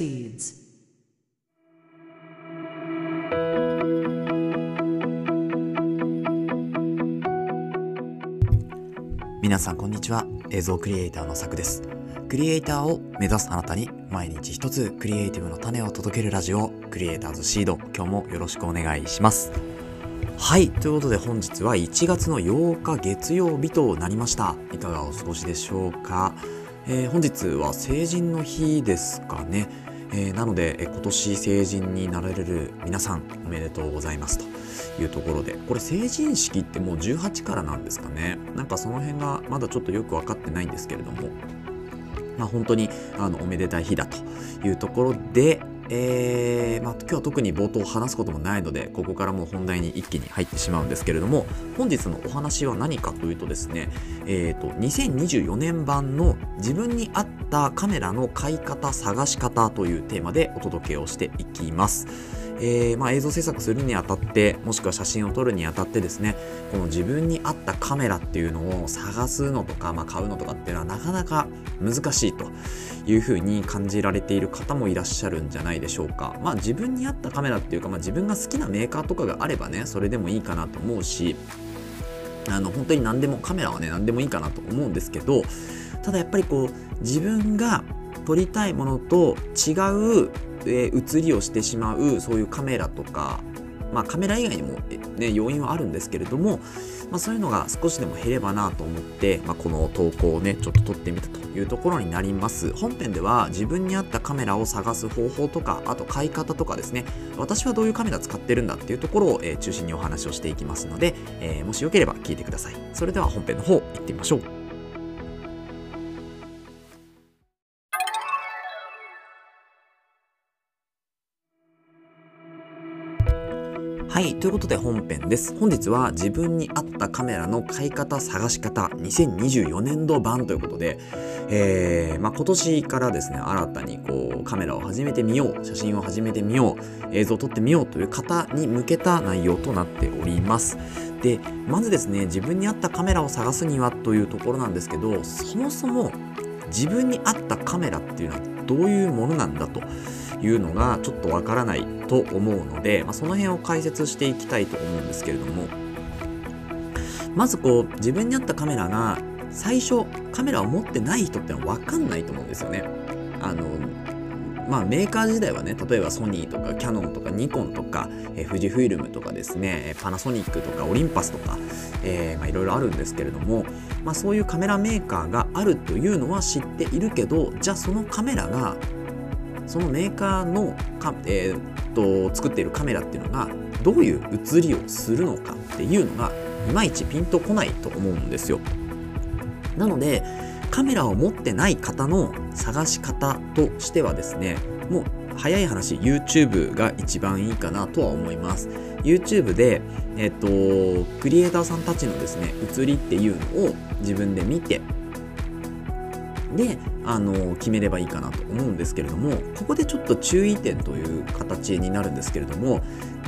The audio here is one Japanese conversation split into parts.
proceeds. 皆さんこんにちは映像クリエイターのさくですクリエイターを目指すあなたに毎日一つクリエイティブの種を届けるラジオクリエイターズシード今日もよろしくお願いしますはいということで本日は1月の8日月曜日となりましたいかがお過ごしでしょうか、えー本日は成人の日ですかねえーなので、え今年成人になられる皆さんおめでとうございますというところで。これ成人式ってもう18からなんですかね。なんかその辺がまだちょっとよく分かってないんですけれども。まあ本当にあのおめでたい日だというところでえーまあ、今日は特に冒頭話すこともないのでここからもう本題に一気に入ってしまうんですけれども本日のお話は何かというとですね、えー、と2024年版の自分に合ったカメラの買い方探し方というテーマでお届けをしていきます。えーまあ、映像制作するにあたってもしくは写真を撮るにあたってですねこの自分に合ったカメラっていうのを探すのとか、まあ、買うのとかっていうのはなかなか難しいというふうに感じられている方もいらっしゃるんじゃないでしょうか。まあ自分に合ったカメラっていうか、まあ、自分が好きなメーカーとかがあればねそれでもいいかなと思うしあの本当に何でもカメラはね何でもいいかなと思うんですけどただやっぱりこう自分が撮りたいものと違う、え写りをしてしまうそういうカメラとかまあカメラ以外にも、ね、要因はあるんですけれども、まあ、そういうのが少しでも減ればなと思って、まあ、この投稿をねちょっと撮ってみたというところになります。本編では自分に合ったカメラを探す方法とかあと買い方とかですね私はどういうカメラ使ってるんだっていうところを、えー中心にお話をしていきますので、えーもしよければ聞いてください。それでは本編の方行ってみましょう。ということで本編です。本日は自分に合ったカメラの買い方、探し方、2024年度版ということで、えーまあ、今年からですね、新たにこうカメラを始めてみよう、写真を始めてみよう、映像を撮ってみようという方に向けた内容となっております。で、まずですね、自分に合ったカメラを探すにはというところなんですけど、そもそも自分に合ったカメラっていうのはどういうものなんだというのがちょっとわからないと思うので、まあ、その辺を解説していきたいと思うんですけれどもまずこう自分に合ったカメラが最初カメラを持ってない人ってのは分かんないと思うんですよね。あのまあ、メーカー時代はね例えばソニーとかキャノンとかニコンとか、えー富士フイルムとかですねパナソニックとかオリンパスとか、えまあ、いろいろあるんですけれども、まあ、そういうカメラメーカーがあるというのは知っているけどじゃあそのカメラがそのメーカーのか、えーっと作っているカメラっていうのがどういう写りをするのかっていうのがいまいちピンとこないと思うんですよ。なのでカメラを持ってない方の探し方としてはですねもう早い話 YouTube が一番いいかなとは思います YouTube でえっとクリエイターさんたちのですね写りっていうのを自分で見てであの決めればいいかなと思うんですけれどもここでちょっと注意点という形になるんですけれども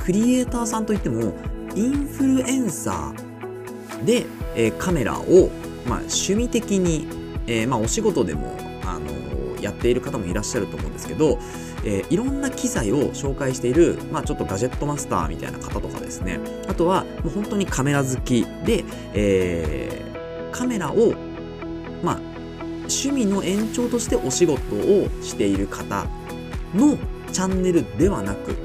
クリエイターさんといってもインフルエンサーで、えーカメラを、まあ、趣味的に、えーまあ、お仕事でも、あのやっている方もいらっしゃると思うんですけど、えいろんな機材を紹介している、まあ、ちょっとガジェットマスターみたいな方とかですね。あとはもう本当にカメラ好きで、えカメラを、趣味の延長としてお仕事をしている方のチャンネルではなく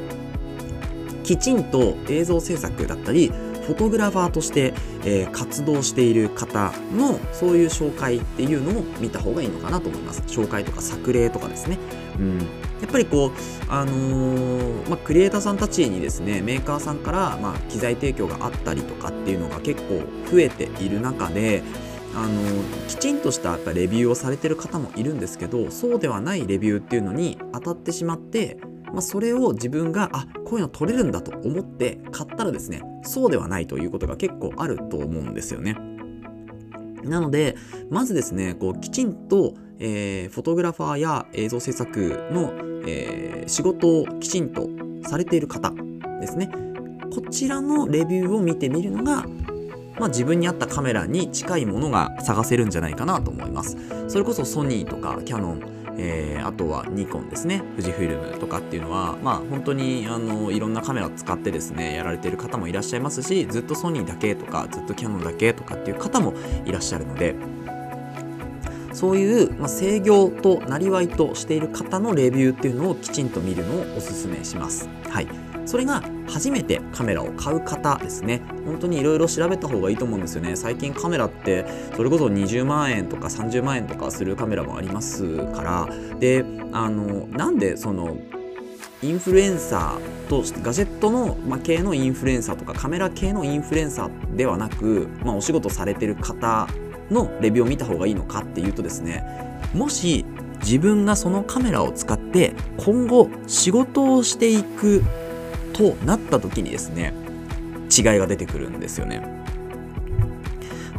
きちんと映像制作だったりフォトグラファーとして、えー活動している方のそういう紹介っていうのを見た方がいいのかなと思います。紹介とか作例とかですね。うん。やっぱりこうあのーまあ、クリエイターさんたちにですねメーカーさんから、まあ、機材提供があったりとかっていうのが結構増えている中であのきちんとしたやっぱレビューをされてる方もいるんですけどそうではないレビューっていうのに当たってしまって、まあ、それを自分があこういうの撮れるんだと思って買ったらですねそうではないということが結構あると思うんですよね。なのでまずですねこうきちんと、えーフォトグラファーや映像制作の、えー仕事をきちんとされている方ですねこちらのレビューを見てみるのがまあ、自分に合ったカメラに近いものが探せるんじゃないかなと思います。それこそソニーとかキャノン、えー、あとはニコンですね富士フイルムとかっていうのはまあ本当にあのいろんなカメラを使ってですねやられてる方もいらっしゃいますしずっとソニーだけとかずっとキヤノンだけとかっていう方もいらっしゃるのでそういう、まあ、制御となりわいとしている方のレビューっていうのをきちんと見るのをおすすめします。はいそれが初めてカメラを買う方ですね。本当にいろいろ調べた方がいいと思うんですよね。最近カメラってそれこそ20万円とか30万円とかするカメラもありますから。であのなんでそのインフルエンサーとしてガジェットの、ま、系のインフルエンサーとかカメラ系のインフルエンサーではなく、ま、お仕事されてる方のレビューを見た方がいいのかっていうとですねもし自分がそのカメラを使って今後仕事をしていくとなった時にですね違いが出てくるんですよね。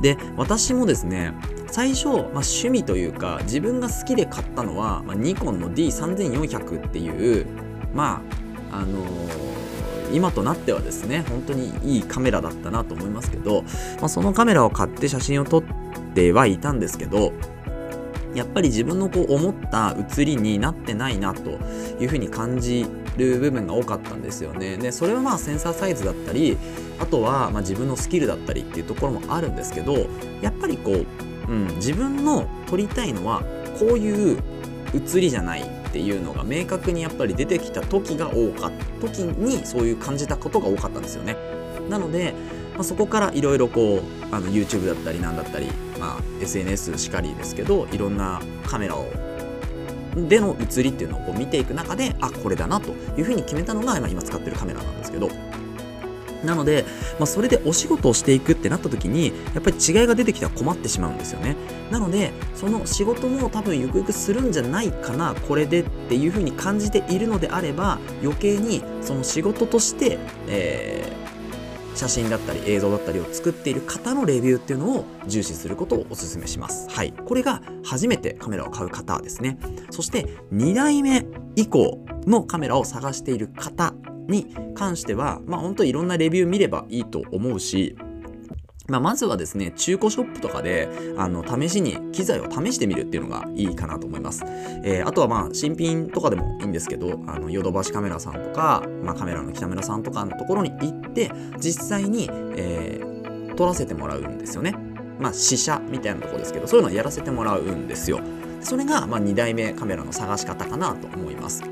で私もですね最初、まあ、趣味というか自分が好きで買ったのは、まあ、ニコンの D3400 っていうまああのー今となってはですね本当にいいカメラだったなと思いますけど、まあ、そのカメラを買って写真を撮ってはいたんですけどやっぱり自分のこう思った写りになってないなというふうに感じる部分が多かったんですよね。でそれはまあセンサーサイズだったりあとはま自分のスキルだったりっていうところもあるんですけどやっぱりこう、うん、自分の撮りたいのはこういう写りじゃないっていうのが明確にやっぱり出てきた時が多かった時にそういう感じたことが多かったんですよね。なのでまあ、そこからいろいろこうあの YouTube だったりなんだったり、まあ、SNS しかりですけどいろんなカメラをでの写りっていうのをこう見ていく中であこれだなというふうに決めたのが今使ってるカメラなんですけど。なので、まあ、それでお仕事をしていくってなった時にやっぱり違いが出てきたら困ってしまうんですよね。なのでその仕事も多分ゆくゆくするんじゃないかなこれでっていうふうに感じているのであれば余計にその仕事として、えー写真だったり映像だったりを作っている方のレビューっていうのを重視することをお勧めします。はい。これが初めてカメラを買う方ですね。そして2代目以降のカメラを探している方に関しては、まあ本当いろんなレビュー見ればいいと思うし、まあ、まずはですね、中古ショップとかで、あの、試しに機材を試してみるっていうのがいいかなと思います。えー、あとはまあ、新品とかでもいいんですけど、あの、ヨドバシカメラさんとか、まあ、カメラの北村さんとかのところに行って、実際に、えー、撮らせてもらうんですよね。まあ、試写みたいなとこですけど、そういうのをやらせてもらうんですよ。それが、まあ、2代目カメラの探し方かなと思います。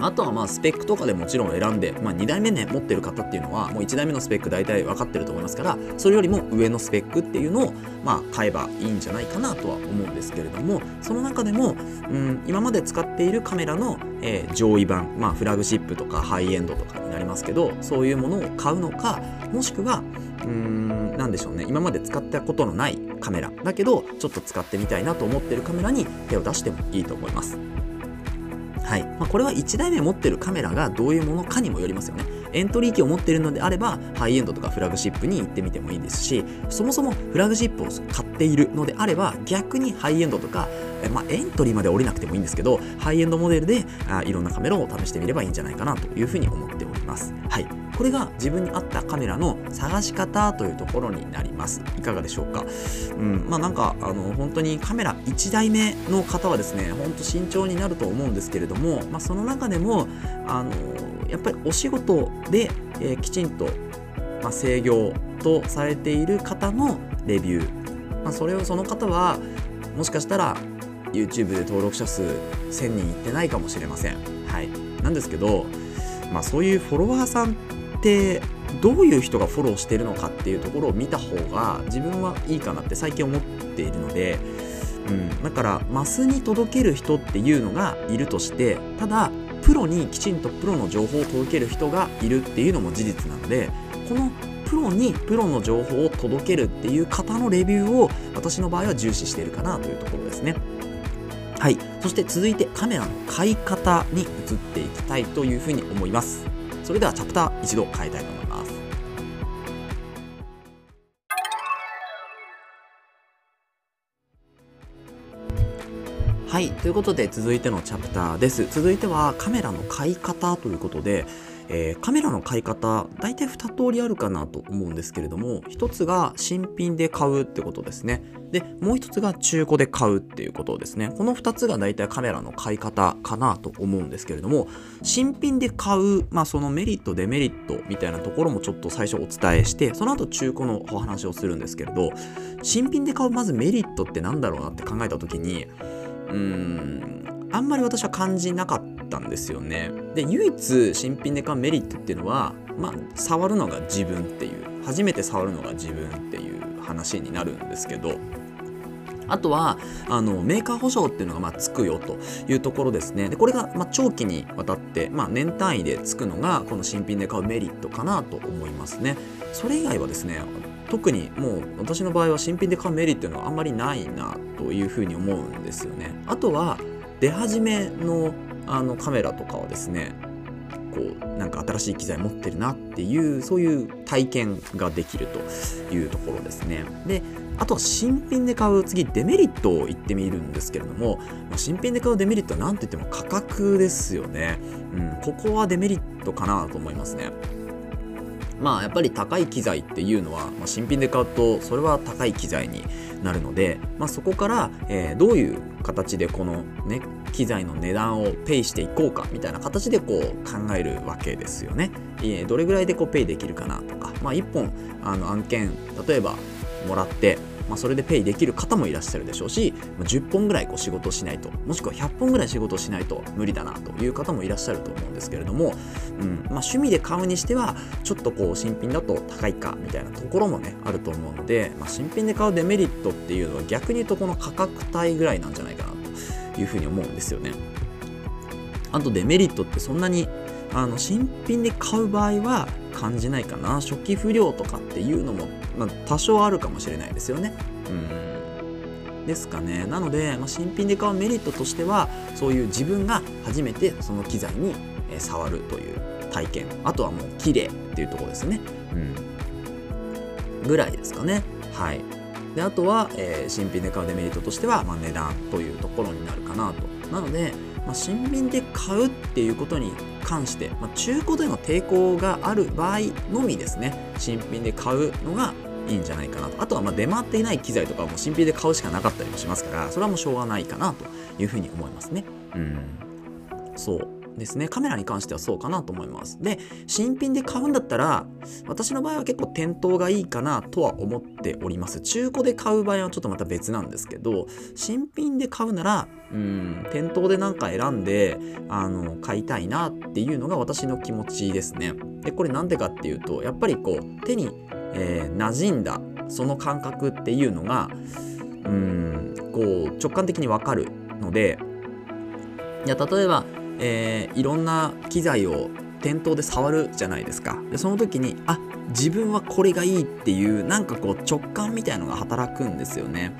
あとはまあスペックとかでもちろん選んで、まあ、2代目ね持ってる方っていうのはもう1代目のスペック大体分かってると思いますからそれよりも上のスペックっていうのをまあ買えばいいんじゃないかなとは思うんですけれどもその中でも、うん、今まで使っているカメラの、えー、上位版、まあ、フラグシップとかハイエンドとかになりますけどそういうものを買うのかもしくはうん何でしょうね今まで使ったことのないカメラだけどちょっと使ってみたいなと思ってるカメラに手を出してもいいと思います。はいまあ、これは1台目持ってるカメラがどういうものかにもよりますよね。エントリー機を持っているのであれば、ハイエンドとかフラグシップに行ってみてもいいですし、そもそもフラグシップを買っているのであれば、逆にハイエンドとか、まあ、エントリーまで降りなくてもいいんですけど、ハイエンドモデルであいろんなカメラを試してみればいいんじゃないかなというふうに思っております。はい。これが自分に合ったカメラの探し方というところになりますいかがでしょうか？うんまあなんかあの本当にカメラ1台目の方はですね本当慎重になると思うんですけれども、まあ、その中でもあのやっぱりお仕事で、えー、きちんと、まあ、制御とされている方のレビュー、まあ、それをその方はもしかしたら YouTube で登録者数1000人いってないかもしれません。はい、なんですけど、まあ、そういうフォロワーさんってどういう人がフォローしてるのかっていうところを見た方が自分はいいかなって最近思っているので、うん、だからマスに届ける人っていうのがいるとしてただプロにきちんとプロの情報を届ける人がいるっていうのも事実なのでこのプロにプロの情報を届けるっていう方のレビューを私の場合は重視しているかなというところですね。はい。そして続いてカメラの買い方に移っていきたいというふうに思います。それではチャプター一度変えたいと思いますはいということで続いてのチャプターです続いてはカメラの買い方ということでえー、カメラの買い方大体2通りあるかなと思うんですけれども1つが新品で買うってことですね。でもう1つが中古で買うっていうことですね。この2つが大体カメラの買い方かなと思うんですけれども新品で買う、まあ、そのメリットデメリットみたいなところもちょっと最初お伝えしてその後中古のお話をするんですけれど新品で買うまずメリットって何だろうなって考えた時にうーんあんまり私は感じなかったたんですよね。で唯一新品で買うメリットっていうのは、まあ、触るのが自分っていう初めて触るのが自分っていう話になるんですけどあとはあのメーカー保証っていうのがまあつくよというところですね。でこれがまあ長期にわたって、まあ、年単位でつくのがこの新品で買うメリットかなと思いますね。それ以外はですね特にもう私の場合は新品で買うメリットいうのはあんまりないなというふうに思うんですよね。あとは出始めのあのカメラとかはですねこうなんか新しい機材持ってるなっていうそういう体験ができるというところですね。であとは新品で買う次デメリットを言ってみるんですけれども、まあ、新品で買うデメリットは何と言っても価格ですよね。うん、ここはデメリットかなと思いますね。まあやっぱり高い機材っていうのは、まあ、新品で買うとそれは高い機材になるので、まあ、そこから、えー、どういう形でこの、ね、機材の値段をペイしていこうかみたいな形でこう考えるわけですよね。どれぐらいでこうペイできるかなとか、まあ、1本あの案件例えばもらってまあ、それでペイできる方もいらっしゃるでしょうし、ま、10本ぐらいこう仕事しないともしくは100本ぐらい仕事しないと無理だなという方もいらっしゃると思うんですけれども、うんまあ、趣味で買うにしてはちょっとこう新品だと高いかみたいなところもねあると思うので、まあ、新品で買うデメリットっていうのは逆に言うとこの価格帯ぐらいなんじゃないかないうふうに思うんですよね。あとデメリットってそんなにあの新品で買う場合は感じないかな初期不良とかっていうのも、まあ、多少あるかもしれないですよね。うんですかねなので、まあ、新品で買うメリットとしてはそういう自分が初めてその機材に触るという体験あとはもう綺麗っていうとこですね。うん、ぐらいですかね。はいであとは、えー、新品で買うデメリットとしては、まあ、値段というところになるかなと。なので、まあ、新品で買うっていうことに関して、まあ、中古での抵抗がある場合のみですね。新品で買うのがいいんじゃないかなと。あとはま出回っていない機材とかも新品で買うしかなかったりもしますからそれはもうしょうがないかなというふうに思いますね。うん。そう。ですね。カメラに関してはそうかなと思います。で新品で買うんだったら私の場合は結構店頭がいいかなとは思っております。中古で買う場合はちょっとまた別なんですけど新品で買うならうん店頭でなんか選んであの買いたいなっていうのが私の気持ちですね。でこれなんでかっていうとやっぱりこう手に、えー、馴染んだその感覚っていうのがうんこう直感的にわかるのでいや例えばえー、いろんな機材を店頭で触るじゃないですかでその時にあ自分はこれがいいっていうなんかこう直感みたいのが働くんですよね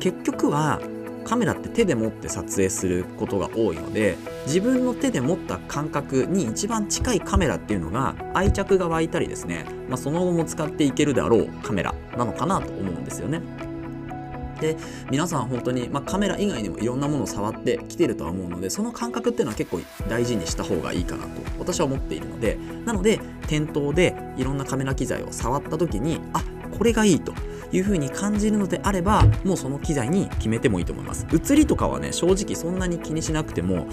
結局はカメラって手で持って撮影することが多いので自分の手で持った感覚に一番近いカメラっていうのが愛着が湧いたりですね、まあ、その後も使っていけるであろうカメラなのかなと思うんですよね。で皆さん本当に、まあ、カメラ以外にもいろんなものを触ってきてるとは思うのでその感覚っていうのは結構大事にした方がいいかなと私は思っているので。なので店頭でいろんなカメラ機材を触った時にあこれがいいという風に感じるのであればもうその機材に決めてもいいと思います。写りとかはね正直そんなに気にしなくても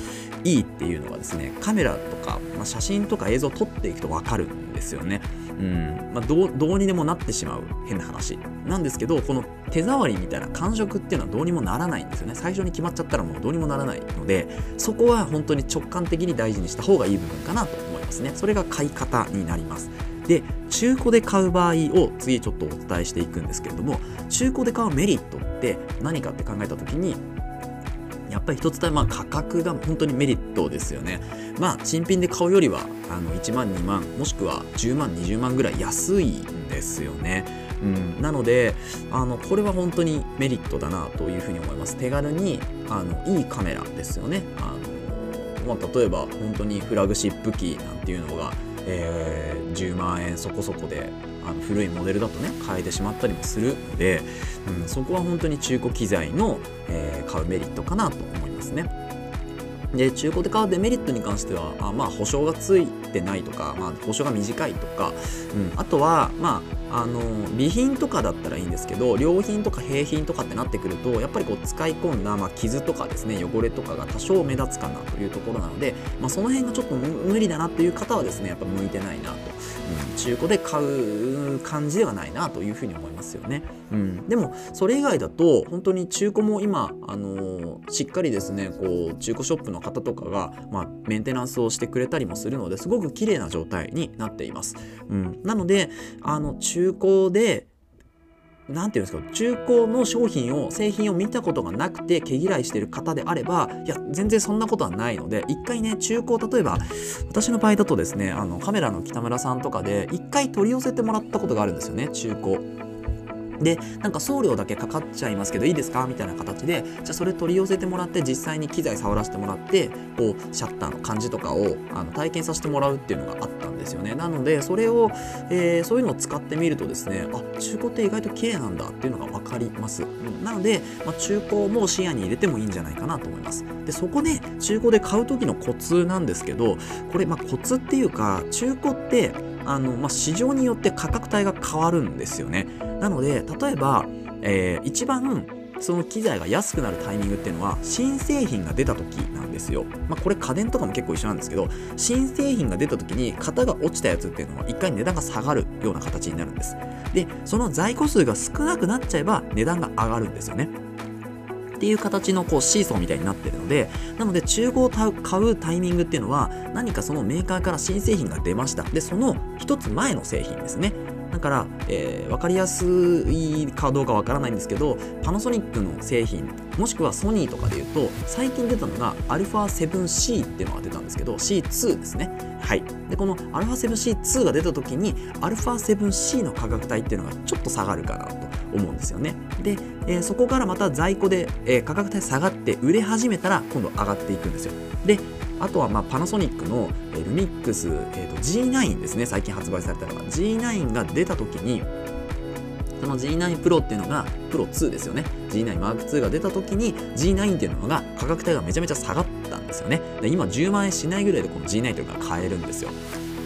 いいっていうのがですねカメラとか、まあ、写真とか映像を撮っていくと分かるんですよね。うん。まあ、どうどうにでもなってしまう変な話。なんですけどこの手触りみたいな感触っていうのはどうにもならないんですよね。最初に決まっちゃったらもうどうにもならないのでそこは本当に直感的に大事にした方がいい部分かなと思いますね。それが買い方になります。で中古で買う場合を次ちょっとお伝えしていくんですけれども中古で買うメリットって何かって考えた時にやっぱり一つたまあ価格が本当にメリットですよね。まあ新品で買うよりはあの1万2万もしくは10万20万ぐらい安いんですよね。うん、なのであのこれは本当にメリットだなというふうに思います。手軽にあのいいカメラですよね。あのまあ、例えば本当にフラグシップ機なんていうのが、えー、10万円そこそこであの古いモデルだとね変えてしまったりもするので、うん、そこは本当に中古機材の、えー、買うメリットかなと思いますね。で中古で買うデメリットに関してはあまあ保証がついてないとか、まあ、保証が短いとか、うん、あとはまああの備品とかだったらいいんですけど良品とか平品とかってなってくるとやっぱりこう使い込んだ、まあ、傷とかですね汚れとかが多少目立つかなというところなので、まあ、その辺がちょっと無理だなっていう方はですねやっぱ向いてないなと、うん、中古で買う感じではないなというふうに思いますよね、うん、でもそれ以外だと本当に中古も今、あのー、しっかりですねこう中古ショップの方とかが、まあ、メンテナンスをしてくれたりもするのですごく綺麗な状態になっています、うん、なのであの中中古で何て言うんですか中古の商品を製品を見たことがなくて毛嫌いしてる方であればいや全然そんなことはないので一回ね中古例えば私の場合だとですねあのカメラの北村さんとかで一回取り寄せてもらったことがあるんですよね中古。でなんか送料だけかかっちゃいますけどいいですか？みたいな形でじゃあそれ取り寄せてもらって実際に機材触らせてもらってこうシャッターの感じとかをあの体験させてもらうっていうのがあったんですよね。なのでそれを、えー、そういうのを使ってみるとですねあ中古って意外と綺麗なんだっていうのが分かります、うん、なので、まあ、中古も視野に入れてもいいんじゃないかなと思います。でそこで中古で買う時のコツなんですけどこれまあコツっていうか中古ってあの、まあ、市場によって価格帯が変わるんですよね。なので例えば、えー、一番その機材が安くなるタイミングっていうのは新製品が出た時なんですよ。まあ、これ家電とかも結構一緒なんですけど新製品が出た時に型が落ちたやつっていうのは一回値段が下がるような形になるんです。でその在庫数が少なくなっちゃえば値段が上がるんですよね。っていう形のこうシーソーみたいになってるのでなので中古を買うタイミングっていうのは何かそのメーカーから新製品が出ました。でその1つ前の製品ですね。だから、えー、分かりやすいかどうかわからないんですけどパナソニックの製品もしくはソニーとかで言うと最近出たのが α7C っていうのが出たんですけど C2 ですねはいでこの α7C2 が出た時に α7C の価格帯っていうのがちょっと下がるかなと思うんですよねで、えー、そこからまた在庫で、えー、価格帯下がって売れ始めたら今度上がっていくんですよで あとはまあパナソニックの、えルミックス、えー、と G9 ですね。最近発売されたのが G9 が出た時にその G9 Pro っていうのがプロ2ですよね。G9 Mark2 が出た時に G9 っていうのが価格帯がめちゃめちゃ下がったんですよね。で今10万円しないぐらいでこの G9 というのが買えるんですよ。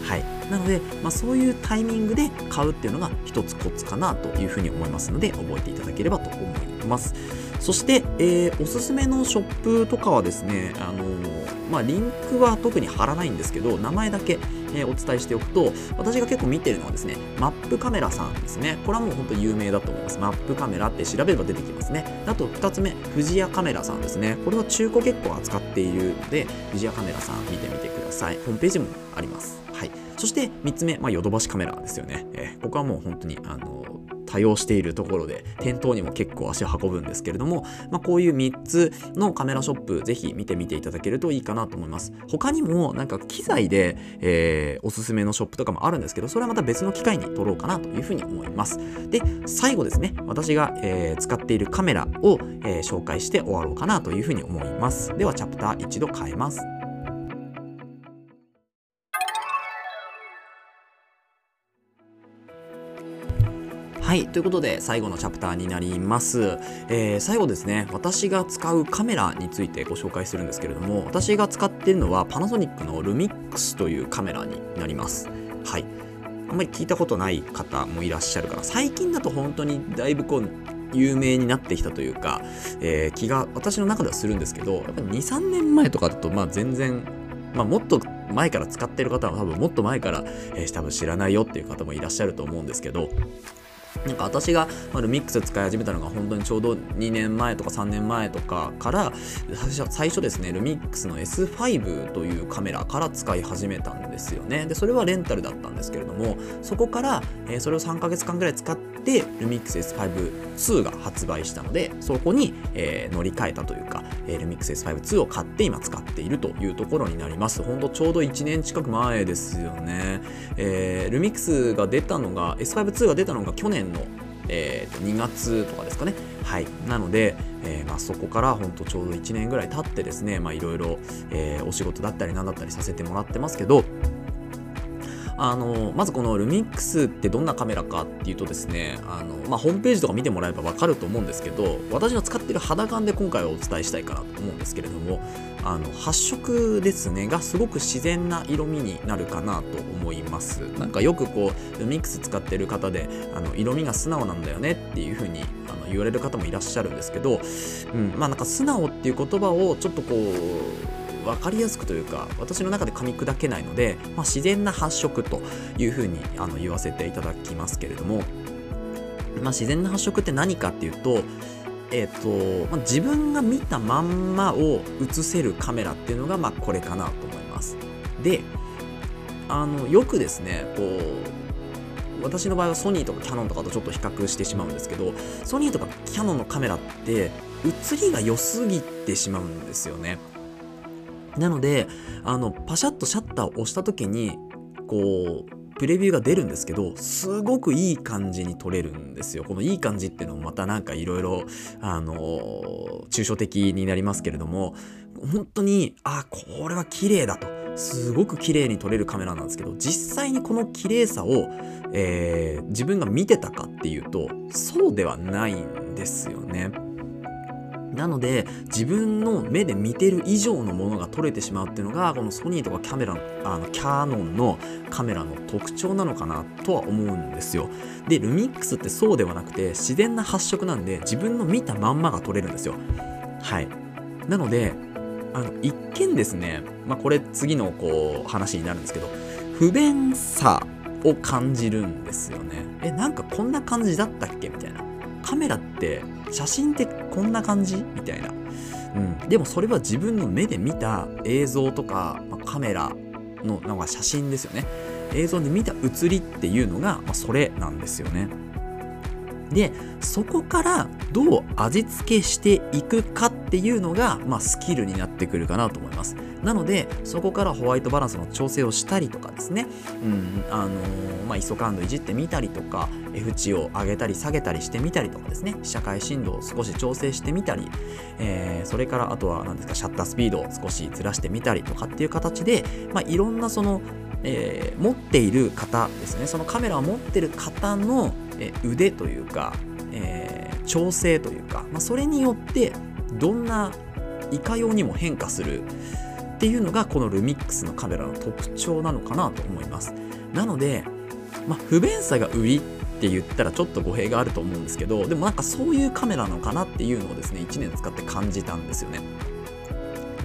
はい。なので、まあ、そういうタイミングで買うっていうのが一つコツかなというふうに思いますので覚えていただければと思います。そして、えー、おすすめのショップとかはですね、あのー、まあ、リンクは特に貼らないんですけど名前だけ、え、お伝えしておくと私が結構見てるのはですねマップカメラさんですね。これはもう本当有名だと思います。マップカメラって調べれば出てきますね。あと2つ目富士屋カメラさんですね。これは中古結構扱っているので富士屋カメラさん見てみてください。ホームページもあります。はい。そして3つ目、まあ、ヨドバシカメラですよね。えー、ここはもう本当に、あの多用しているところで店頭にも結構足を運ぶんですけれども、まあ、こういう3つのカメラショップぜひ見てみていただけるといいかなと思います。他にもなんか機材で、えー、おすすめのショップとかもあるんですけどそれはまた別の機会に撮ろうかなというふうに思います。で最後ですね私が、えー、使っているカメラを、えー、紹介して終わろうかなというふうに思います。ではチャプター一度変えます。はい。ということで、最後のチャプターになります。えー、最後ですね、私が使うカメラについてご紹介するんですけれども、私が使っているのはパナソニックのルミックスというカメラになります。はい。あんまり聞いたことない方もいらっしゃるから、最近だと本当にだいぶこう、有名になってきたというか、えー、気が私の中ではするんですけど、やっぱり2、3年前とかだと、まあ全然、まあもっと前から使ってる方は多分もっと前から、えー、多分知らないよっていう方もいらっしゃると思うんですけど、なんか私がルミックス使い始めたのが本当にちょうど2年前とか3年前とかから最初ですねルミックスの S5 というカメラから使い始めたんですよね。でそれはレンタルだったんですけれどもそこから、えー、それを3ヶ月間ぐらい使ってでルミックス S52 が発売したのでそこに、えー、乗り換えたというか、えー、ルミックス S52 を買って今使っているというところになります本当ちょうど1年近く前ですよね、えー、ルミックスが出たのが S52 が出たのが去年の、えー、2月とかですかね。はい。なので、えー、まあ、そこから本当ちょうど1年ぐらい経ってですね、まあいろいろ、え、お仕事だったり何だったりさせてもらってますけど、あのまずこのルミックスってどんなカメラかっていうとですねあの、まあ、ホームページとか見てもらえば分かると思うんですけど私の使ってる肌感で今回はお伝えしたいかなと思うんですけれどもあの発色ですねがすごく自然な色味になるかなと思います。なんかよくこうルミックス使ってる方であの色味が素直なんだよねっていう風にあの言われる方もいらっしゃるんですけど、うん、まあなんか素直っていう言葉をちょっとこう分かりやすくというか私の中で噛み砕けないので、まあ、自然な発色というふうにあの言わせていただきますけれども、まあ、自然な発色って何かっていうとえーとまあ、自分が見たまんまを映せるカメラっていうのが、まあ、これかなと思います。であのよくですねこう私の場合はソニーとかキャノンとかとちょっと比較してしまうんですけどソニーとかキャノンのカメラって映りが良すぎてしまうんですよね。なので、あの、パシャッとシャッターを押した時に、こう、プレビューが出るんですけど、すごくいい感じに撮れるんですよ。このいい感じっていうのもまたなんかいろいろ、あの抽象的になりますけれども、本当に、あ、これは綺麗だと。すごく綺麗に撮れるカメラなんですけど、実際にこの綺麗さを、えー、自分が見てたかっていうと、そうではないんですよね。なので自分の目で見てる以上のものが撮れてしまうっていうのがこのソニーとかキャメラあのキャノンのカメラの特徴なのかなとは思うんですよ。でルミックスってそうではなくて自然な発色なんで自分の見たまんまが撮れるんですよ。はい。なのであの一見ですね、まあ、これ次のこう話になるんですけど不便さを感じるんですよね。えなんかこんな感じだったっけ？みたいな。カメラって写真ってこんな感じ？みたいな、うん、でもそれは自分の目で見た映像とか、まあ、カメラのなんか写真ですよね。映像で見た写りっていうのが、まあ、それなんですよね。でそこからどう味付けしていくかっていうのが、まあ、スキルになってくるかなと思います。なのでそこからホワイトバランスの調整をしたりとかですね、うんあのー、まあ、ISO 感度いじってみたりとか F 値を上げたり下げたりしてみたりとかですね。社会振動を少し調整してみたり、えー、それからあとは何ですかシャッタースピードを少しずらしてみたりとかっていう形で、まあ、いろんなそのえー、持っている方ですね。そのカメラを持ってる方の、え腕というか、えー、調整というか、まあ、それによってどんないかようにも変化するっていうのがこのルミックスのカメラの特徴なのかなと思います。なので、まあ、不便さが売りって言ったらちょっと語弊があると思うんですけどでもなんかそういうカメラなのかなっていうのをですね1年使って感じたんですよね。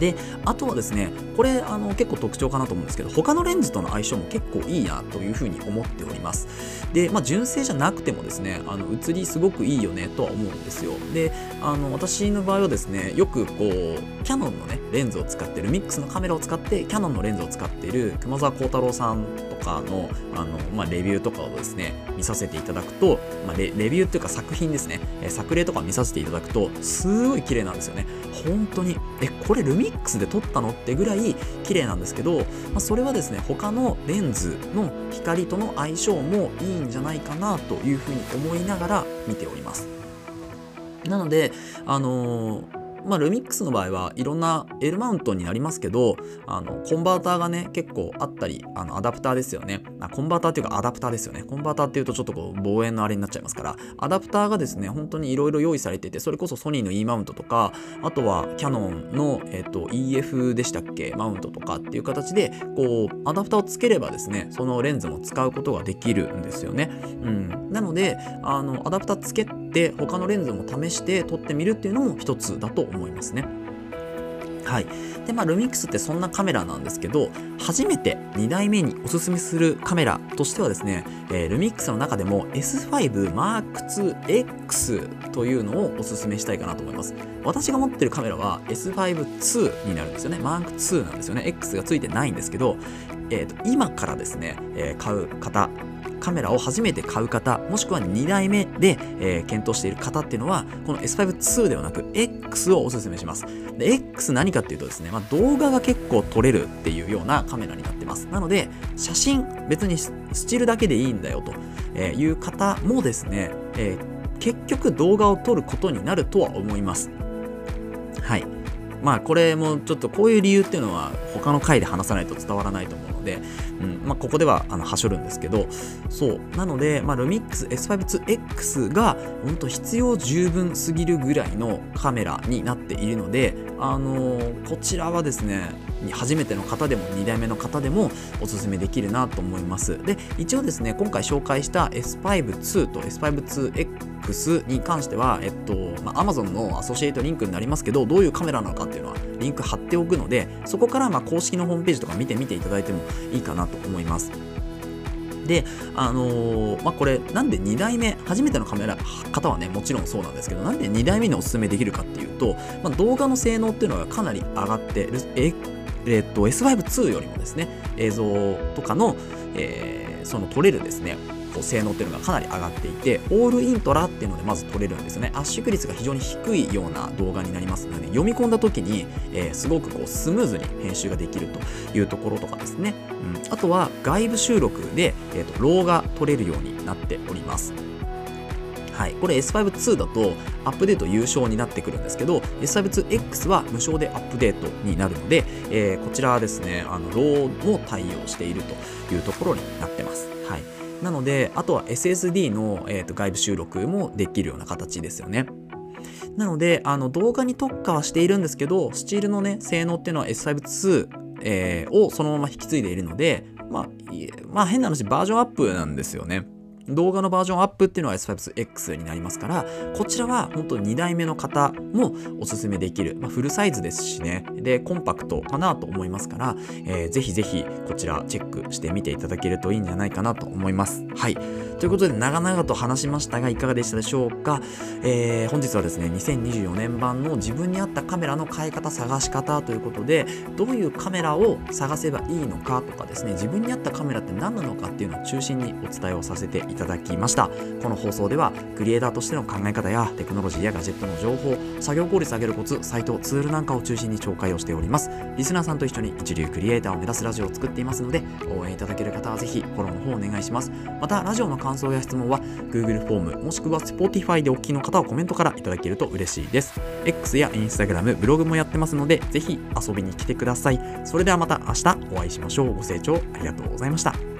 であとはですねこれあの結構特徴かなと思うんですけど他のレンズとの相性も結構いいなというふうに思っております。でまあ純正じゃなくてもですねあの写りすごくいいよねとは思うんですよ。であの私の場合はですねよくこうキャノンのねレンズを使ってるミックスのカメラを使ってキャノンのレンズを使っている熊沢幸太郎さんとかのあの、まあ、レビューとかをですね見させていただくと、まあ、レレビューっていうか作品ですね、え作例とか見させていただくとすごい綺麗なんですよね。本当にえこれルミックスで撮ったのってぐらい綺麗なんですけど、まあ、それはですね他のレンズの光との相性もいいんじゃないかなというふうに思いながら見ております。なのであのーまあ、ルミックスの場合はいろんな L マウントになりますけど、あの、コンバーターがね、結構あったり、あの、アダプターですよね。あコンバーターっていうかアダプターですよね。コンバーターっていうとちょっとこう、望遠のあれになっちゃいますから、アダプターがですね、本当にいろいろ用意されてて、それこそソニーの E マウントとか、あとはキャノンの、えっ、と、EF でしたっけ、マウントとかっていう形で、こう、アダプターをつければですね、そのレンズも使うことができるんですよね。うん。なので、あの、アダプターつけて、他のレンズも試して撮ってみるっていうのも一つだと思思いますね。はい。で、まあ、ルミックスってそんなカメラなんですけど、初めて2代目におすすめするカメラとしてはですね、えー、ルミックスの中でも S5 Mark IIX というのをおすすめしたいかなと思います。私が持ってるカメラは S5-2 になるんですよね。Mark II なんですよね。X がついてないんですけど、えーと、今からですね、えー、買う方、カメラを初めて買う方、もしくは2台目で、えー、検討している方っていうのは、この S5-2 ではなく X をおすすめします。で、X 何かっていうとですね、まあ、動画が結構撮れるっていうようなカメラになってます。なので、写真、別にスチールだけでいいんだよという方もですね、えー、結局動画を撮ることになるとは思います。はい。まあこれもちょっとこういう理由っていうのは他の回で話さないと伝わらないと思うので、うんまあ、ここではあのはしょるんですけどそう。なので、まあ、ルミックス S5-2X が本当必要十分すぎるぐらいのカメラになっているので、あのー、こちらはですね初めての方でも2代目の方でもおすすめできるなと思います。で一応ですね今回紹介した S5-2 と S5-2X に関しては、えっとまあ、Amazon のアソシエイトリンクになりますけどどういうカメラなのかっていうのはリンク貼っておくのでそこからま公式のホームページとか見てみていただいてもいいかなと思います。で、あのー、まあ、これ、なんで2代目、初めてのカメラ方はね、もちろんそうなんですけど、なんで2代目におすすめできるかっていうと、まあ、動画の性能っていうのがかなり上がってる、ええ、っと、S5-2 よりもですね、映像とかの、えー、その撮れるですね、こう性能っていうのがかなり上がっていてオールイントラっていうのでまず撮れるんですよね。圧縮率が非常に低いような動画になりますので読み込んだ時に、えー、すごくこうスムーズに編集ができるというところとかですね、うん、あとは外部収録で、えーと、ローが撮れるようになっております。はい、これ S5-2 だとアップデート有償になってくるんですけど S5-2X は無償でアップデートになるので、えー、こちらはですねあのローも対応しているというところになってます。はい。なので、あとは SSD の、えーと、外部収録もできるような形ですよね。なので、あの動画に特化はしているんですけど、スチールのね、性能っていうのは S5-2、えー、をそのまま引き継いでいるので、まあ、まあ変な話、バージョンアップなんですよね。動画のバージョンアップっていうのは S5X になりますから、こちらは本当2代目の方もおすすめできる。まあ、フルサイズですしね。で、コンパクトかなと思いますから、えー、ぜひぜひこちらチェックしてみていただけるといいんじゃないかなと思います。はい。ということで、長々と話しましたが、いかがでしたでしょうか？えー、本日はですね、2024年版の自分に合ったカメラの買い方、探し方ということで、どういうカメラを探せばいいのかとかですね、自分に合ったカメラって何なのかっていうのを中心にお伝えをさせていただきました。この放送ではクリエイターとしての考え方やテクノロジーやガジェットの情報作業効率上げるコツサイトツールなんかを中心に紹介をしております。リスナーさんと一緒に一流クリエイターを目指すラジオを作っていますので応援いただける方はぜひフォローの方お願いします。またラジオの感想や質問は Google フォームもしくは Spotify でお聞きの方はコメントからいただけると嬉しいです。X や Instagram ブログもやってますのでぜひ遊びに来てください。それではまた明日お会いしましょう。ご清聴ありがとうございました。